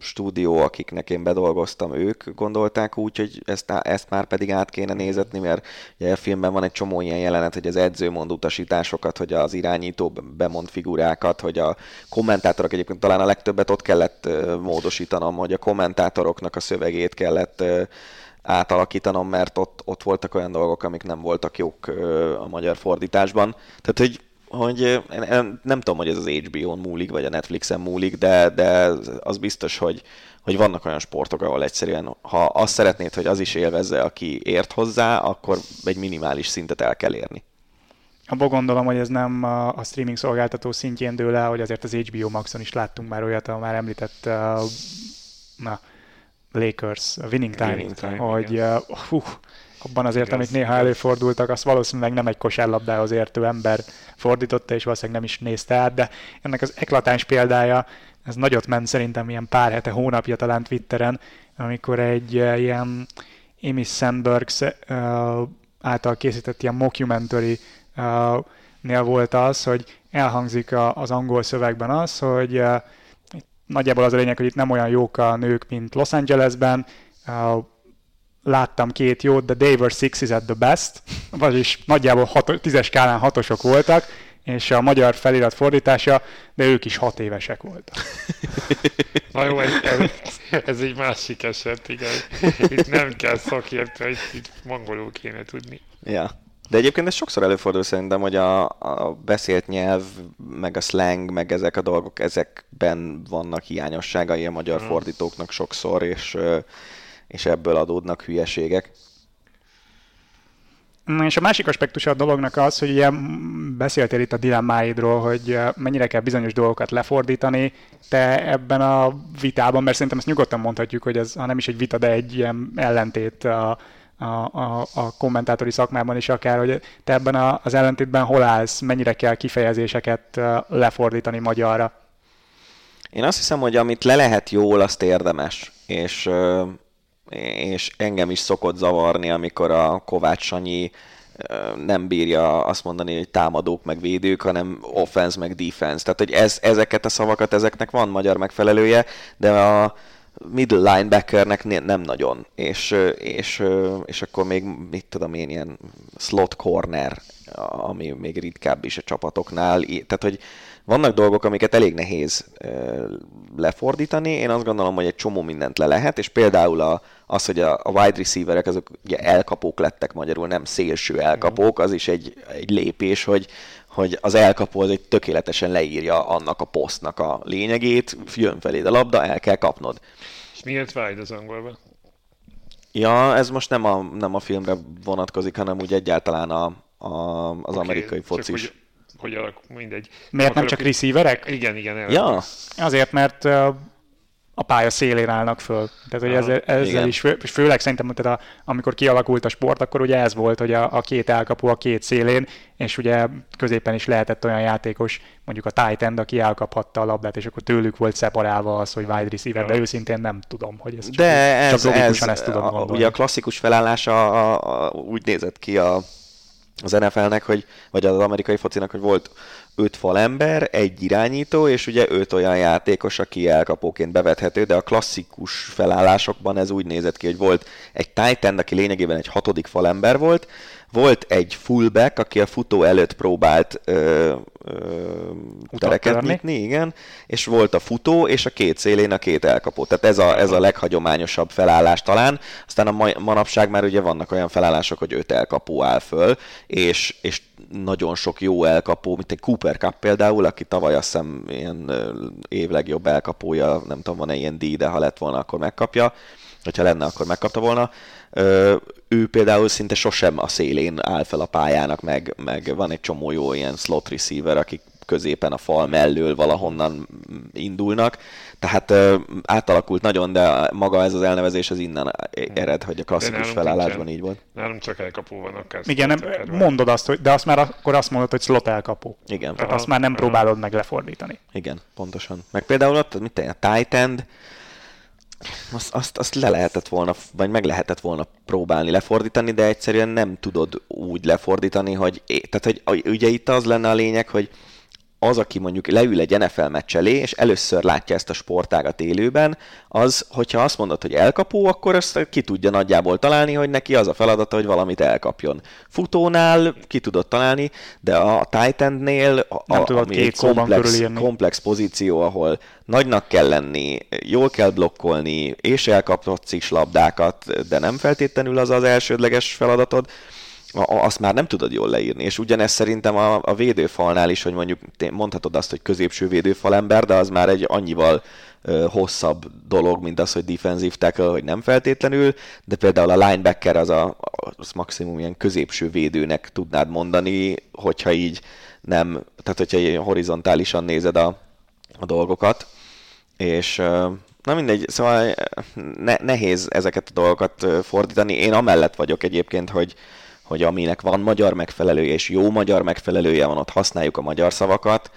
stúdió, akiknek én bedolgoztam, ők gondolták úgy, hogy ezt, ezt már pedig át kéne nézetni, mert ugye a filmben van egy csomó ilyen jelenet, hogy az edző mond utasításokat, hogy az irányító bemond figurákat, hogy a kommentátorok egyébként talán a legtöbbet ott kellett módosítanom, hogy a kommentátoroknak a szövegét kellett átalakítanom, mert ott, ott voltak olyan dolgok, amik nem voltak jók a magyar fordításban. Tehát, hogy hogy nem tudom, hogy ez az HBO-n múlik, vagy a Netflixen múlik, de, de az biztos, hogy, hogy vannak olyan sportok, ahol egyszerűen, ha azt szeretnéd, hogy az is élvezze, aki ért hozzá, akkor egy minimális szintet el kell érni. Abba gondolom, hogy ez nem a streaming szolgáltató szintjén dől el, hogy azért az HBO Maxon is láttunk már olyat, ahol már említett na, Lakers, a winning time, winning time hogy uh, hú, abban azért, igaz, amik néha előfordultak, azt valószínűleg nem egy kosárlabdához értő ember fordította, és valószínűleg nem is nézte át, de ennek az eklatáns példája, ez nagyot ment szerintem ilyen pár hete, hónapja talán Twitteren, amikor egy uh, ilyen Amy Sandberg uh, által készített ilyen mockumentary uh, nél volt az, hogy elhangzik a, az angol szövegben az, hogy uh, nagyjából az a lényeg, hogy itt nem olyan jók a nők, mint Los Angelesben. Uh, láttam két jót, de they were six at the best, vagyis nagyjából hat, tízes skálán hatosok voltak, és a magyar felirat fordítása, de ők is hat évesek voltak. Na jó, ez, ez egy másik eset, igen. Itt nem kell szakértő, itt mangolul kéne tudni. Ja. De egyébként ez sokszor előfordul szerintem, hogy a, a beszélt nyelv, meg a slang, meg ezek a dolgok, ezekben vannak hiányosságai a magyar hmm. fordítóknak sokszor, és, és ebből adódnak hülyeségek. És a másik aspektus a dolognak az, hogy ugye beszéltél itt a dilemmáidról, hogy mennyire kell bizonyos dolgokat lefordítani. Te ebben a vitában, mert szerintem ezt nyugodtan mondhatjuk, hogy ez ha nem is egy vita, de egy ilyen ellentét a, a, a, a kommentátori szakmában is akár, hogy te ebben a, az ellentétben hol állsz, mennyire kell kifejezéseket lefordítani magyarra? Én azt hiszem, hogy amit le lehet jól, azt érdemes. És, és engem is szokott zavarni, amikor a Kovács Sanyi nem bírja azt mondani, hogy támadók meg védők, hanem offense meg defense. Tehát, hogy ez, ezeket a szavakat, ezeknek van magyar megfelelője, de a, middle linebackernek nem nagyon, és, és, és akkor még, mit tudom én, ilyen slot corner, ami még ritkább is a csapatoknál, tehát hogy vannak dolgok, amiket elég nehéz lefordítani, én azt gondolom, hogy egy csomó mindent le lehet, és például a, az, hogy a, a wide receiverek azok ugye elkapók lettek magyarul, nem szélső elkapók, az is egy, egy lépés, hogy, hogy az elkapó az egy tökéletesen leírja annak a posztnak a lényegét, jön feléd a labda, el kell kapnod. És miért wide az angolban? Ja, ez most nem a, nem a filmre vonatkozik, hanem úgy egyáltalán a, a, az okay, amerikai focis. Hogy, hogy alak, mindegy. Miért nem, nem csak receiverek? Igen, igen. El ja. Azért, mert a pálya szélén állnak föl. Tehát, hogy ezzel, ezzel Igen. is, fő, főleg szerintem, tehát a, amikor kialakult a sport, akkor ugye ez volt, hogy a, a két elkapó a két szélén, és ugye középen is lehetett olyan játékos, mondjuk a tight end, aki elkaphatta a labdát, és akkor tőlük volt szeparálva az, hogy wide receiver, de őszintén nem tudom, hogy ez csak, de ez, csak ez, ezt tudom a, Ugye a klasszikus felállása a, a, úgy nézett ki a, az NFL-nek, hogy, vagy az amerikai focinak, hogy volt öt falember, egy irányító, és ugye öt olyan játékos, aki elkapóként bevethető, de a klasszikus felállásokban ez úgy nézett ki, hogy volt egy tight end, aki lényegében egy hatodik falember volt, volt egy fullback, aki a futó előtt próbált ö, ö, tereket nyitni, igen, és volt a futó, és a két szélén a két elkapó. Tehát ez a, ez a leghagyományosabb felállás talán. Aztán a mai, manapság már ugye vannak olyan felállások, hogy öt elkapó áll föl, és, és nagyon sok jó elkapó, mint egy Cooper Cup például, aki tavaly azt hiszem ilyen év legjobb elkapója, nem tudom, van-e ilyen díj, de ha lett volna, akkor megkapja. Hogyha lenne, akkor megkapta volna ő például szinte sosem a szélén áll fel a pályának, meg, meg van egy csomó jó ilyen slot receiver, akik középen a fal mellől valahonnan indulnak. Tehát ö, átalakult nagyon, de maga ez az elnevezés az innen ered, hogy a klasszikus felállásban nincsen. így volt. Nálunk csak elkapó van akár. Igen, nem, mondod azt, hogy, de azt már akkor azt mondod, hogy slot elkapó. Igen. Tehát aha, azt már nem aha. próbálod meg lefordítani. Igen, pontosan. Meg például ott, mit tenni, a tight end, azt, azt, azt le lehetett volna, vagy meg lehetett volna próbálni lefordítani, de egyszerűen nem tudod úgy lefordítani, hogy, tehát hogy ugye itt az lenne a lényeg, hogy az, aki mondjuk leül egy NFL meccs elé, és először látja ezt a sportágat élőben, az, hogyha azt mondod, hogy elkapó, akkor ezt ki tudja nagyjából találni, hogy neki az a feladata, hogy valamit elkapjon. Futónál ki tudod találni, de a Titannél, a, tudod ami egy komplex, komplex pozíció, ahol nagynak kell lenni, jól kell blokkolni, és elkaphatsz is labdákat, de nem feltétlenül az az elsődleges feladatod, azt már nem tudod jól leírni. És ugyanezt szerintem a, a védőfalnál is, hogy mondjuk mondhatod azt, hogy középső védőfalember, de az már egy annyival ö, hosszabb dolog, mint az, hogy defensive tackle, hogy nem feltétlenül, de például a linebacker az, a, az maximum ilyen középső védőnek tudnád mondani, hogyha így nem, tehát hogyha horizontálisan nézed a, a dolgokat, és na mindegy, szóval ne, nehéz ezeket a dolgokat fordítani. Én amellett vagyok egyébként, hogy, hogy aminek van magyar megfelelője, és jó magyar megfelelője van, ott használjuk a magyar szavakat,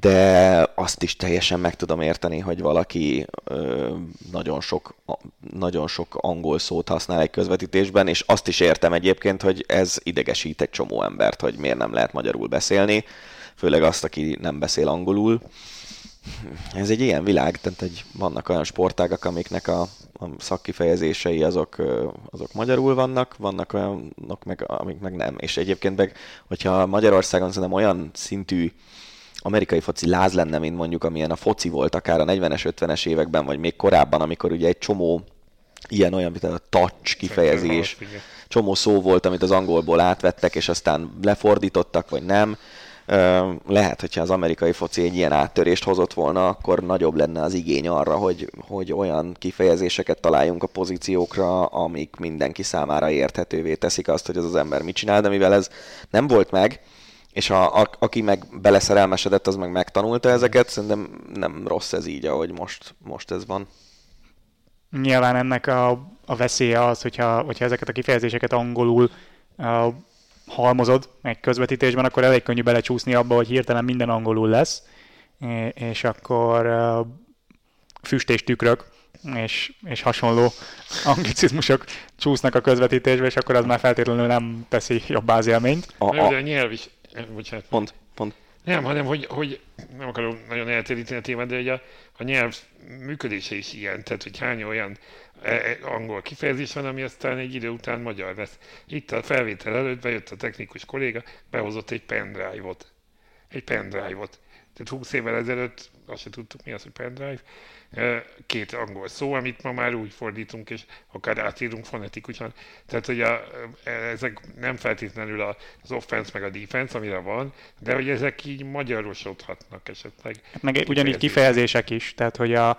de azt is teljesen meg tudom érteni, hogy valaki ö, nagyon, sok, nagyon sok angol szót használ egy közvetítésben, és azt is értem egyébként, hogy ez idegesít egy csomó embert, hogy miért nem lehet magyarul beszélni, főleg azt, aki nem beszél angolul. Ez egy ilyen világ, tehát egy, vannak olyan sportágak, amiknek a, a szakkifejezései azok, azok magyarul vannak, vannak olyanok, meg, amik meg nem. És egyébként meg, hogyha Magyarországon szerintem olyan szintű amerikai foci láz lenne, mint mondjuk amilyen a foci volt akár a 40-es, 50-es években, vagy még korábban, amikor ugye egy csomó ilyen olyan, mint a touch kifejezés, csomó szó volt, amit az angolból átvettek, és aztán lefordítottak, vagy nem lehet, hogyha az amerikai foci egy ilyen áttörést hozott volna, akkor nagyobb lenne az igény arra, hogy, hogy olyan kifejezéseket találjunk a pozíciókra, amik mindenki számára érthetővé teszik azt, hogy az az ember mit csinál, de mivel ez nem volt meg, és a, a, aki meg beleszerelmesedett, az meg megtanulta ezeket, szerintem nem rossz ez így, ahogy most, most ez van. Nyilván ennek a, a veszélye az, hogyha, hogyha ezeket a kifejezéseket angolul uh, halmozod egy közvetítésben, akkor elég könnyű belecsúszni abba, hogy hirtelen minden angolul lesz, és akkor füstés tükrök, és, és hasonló anglicizmusok csúsznak a közvetítésbe, és akkor az már feltétlenül nem teszi jobb élményt. A, a... De a nyelv is, bocsánat. Pont, pont. Nem, hanem hogy, hogy nem akarom nagyon eltéríteni a témát, de hogy a, a nyelv működése is ilyen, tehát hogy hány olyan angol kifejezés van, ami aztán egy idő után magyar lesz. Itt a felvétel előtt bejött a technikus kolléga, behozott egy pendrive-ot. Egy pendrive-ot. Tehát 20 évvel ezelőtt azt se tudtuk mi az, hogy pendrive, két angol szó, amit ma már úgy fordítunk, és akár átírunk fonetikusan. Tehát, hogy a, ezek nem feltétlenül az offense meg a defense, amire van, de hogy ezek így magyarosodhatnak esetleg. Hát meg ugyanígy kifejezések is, tehát, hogy a,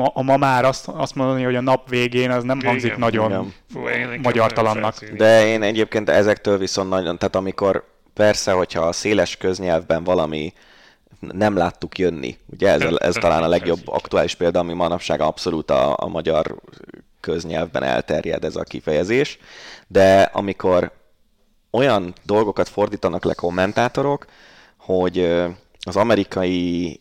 a, a ma már azt, azt mondani, hogy a nap végén az nem hangzik Igen, nagyon Fú, magyartalannak. De én egyébként ezektől viszont nagyon, tehát amikor persze, hogyha a széles köznyelvben valami nem láttuk jönni. Ugye ez, ez talán a legjobb aktuális példa, ami manapság abszolút a, a magyar köznyelvben elterjed ez a kifejezés, de amikor olyan dolgokat fordítanak le kommentátorok, hogy az amerikai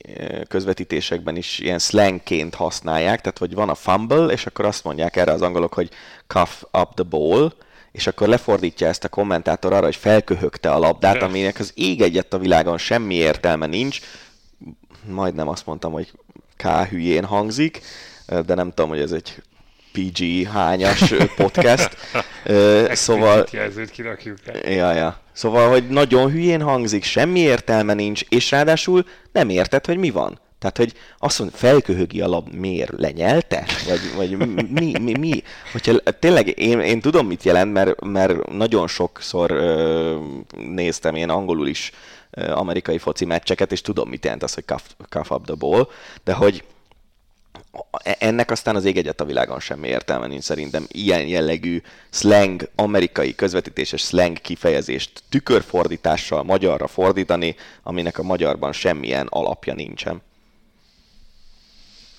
közvetítésekben is ilyen slangként használják, tehát hogy van a fumble, és akkor azt mondják erre az angolok, hogy cough up the ball, és akkor lefordítja ezt a kommentátor arra, hogy felköhögte a labdát, aminek az ég egyet a világon semmi értelme nincs. Majdnem azt mondtam, hogy K hülyén hangzik, de nem tudom, hogy ez egy PG hányas podcast. szóval... jelzőt kirakjuk Ja, ja. Szóval, hogy nagyon hülyén hangzik, semmi értelme nincs, és ráadásul nem érted, hogy mi van. Tehát, hogy azt mondja, felköhögi a lab, miért lenyelte? Vagy, vagy mi, mi, mi? Hogyha tényleg én, én tudom, mit jelent, mert, mert nagyon sokszor ö, néztem én angolul is ö, amerikai foci meccseket, és tudom, mit jelent az, hogy cuff, cuff up the ball, de hogy ennek aztán az ég egyet a világon semmi értelme nincs szerintem ilyen jellegű slang, amerikai közvetítéses slang kifejezést tükörfordítással magyarra fordítani, aminek a magyarban semmilyen alapja nincsen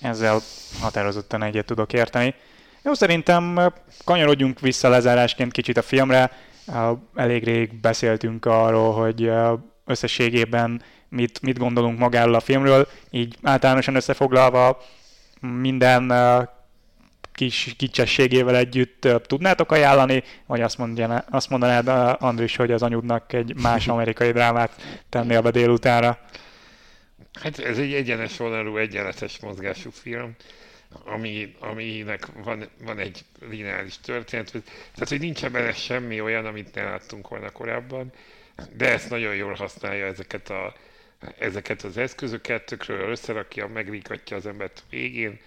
ezzel határozottan egyet tudok érteni. Jó, szerintem kanyarodjunk vissza lezárásként kicsit a filmre. Elég rég beszéltünk arról, hogy összességében mit, mit gondolunk magáról a filmről, így általánosan összefoglalva minden kis kicsességével együtt tudnátok ajánlani, vagy azt, mondja, azt mondanád, Andris, hogy az anyudnak egy más amerikai drámát tenni a délutánra? Hát ez egy egyenes vonalú, egyenletes mozgású film, ami, aminek van, van egy lineáris történet, tehát hogy nincs benne semmi olyan, amit ne láttunk volna korábban, de ezt nagyon jól használja ezeket, a, ezeket az eszközöket, tökről összerakja, megrigatja az embert végén,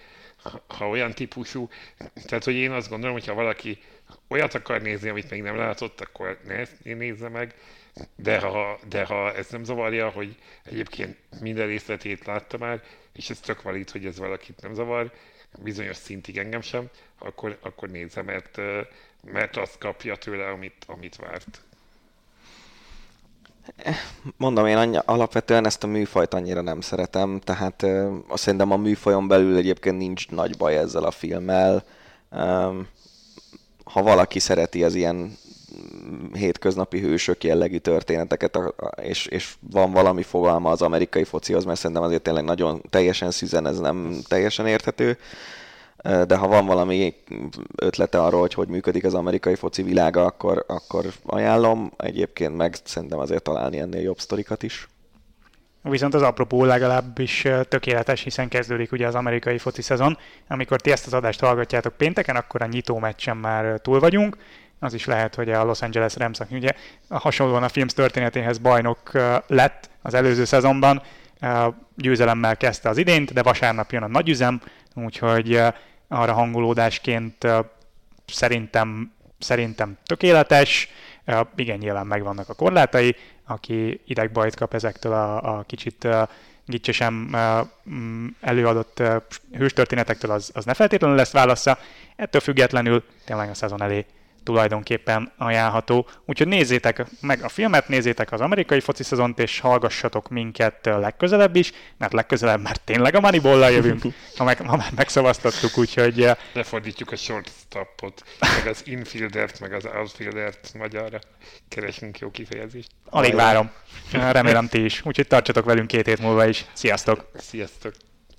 ha, olyan típusú, tehát hogy én azt gondolom, hogy ha valaki olyat akar nézni, amit még nem látott, akkor ne ezt nézze meg, de ha, de ha ez nem zavarja, hogy egyébként minden részletét látta már, és ez tök valid, hogy ez valakit nem zavar, bizonyos szintig engem sem, akkor, akkor nézze, mert, mert azt kapja tőle, amit, amit várt. Mondom, én annyi, alapvetően ezt a műfajt annyira nem szeretem, tehát azt szerintem a műfajon belül egyébként nincs nagy baj ezzel a filmmel. Ha valaki szereti az ilyen hétköznapi hősök jellegű történeteket, és, és van valami fogalma az amerikai focihoz, mert szerintem azért tényleg nagyon teljesen szüzen, ez nem teljesen érthető, de ha van valami ötlete arról, hogy hogy működik az amerikai foci világa, akkor, akkor ajánlom. Egyébként meg szerintem azért találni ennél jobb sztorikat is. Viszont az apropó legalábbis tökéletes, hiszen kezdődik ugye az amerikai foci szezon. Amikor ti ezt az adást hallgatjátok pénteken, akkor a nyitó meccsen már túl vagyunk, az is lehet, hogy a Los Angeles Rams, ugye hasonlóan a film történetéhez bajnok lett az előző szezonban, győzelemmel kezdte az idént, de vasárnap jön a nagyüzem, úgyhogy arra hangolódásként szerintem, szerintem tökéletes, igen, nyilván megvannak a korlátai, aki idegbajt kap ezektől a, a kicsit gicsesen előadott hőstörténetektől, az, az ne feltétlenül lesz válasza. Ettől függetlenül tényleg a szezon elé tulajdonképpen ajánlható. Úgyhogy nézzétek meg a filmet, nézzétek az amerikai foci szezont, és hallgassatok minket legközelebb is, mert legközelebb már tényleg a moneyball jövünk, ha, meg, ha már megszavaztattuk, úgyhogy... Eh, Lefordítjuk a shortstopot, meg az infieldert, meg az outfieldert magyarra. Keresünk jó kifejezést. Alig várom. Remélem ti is. Úgyhogy tartsatok velünk két hét múlva is. Sziasztok! Sziasztok!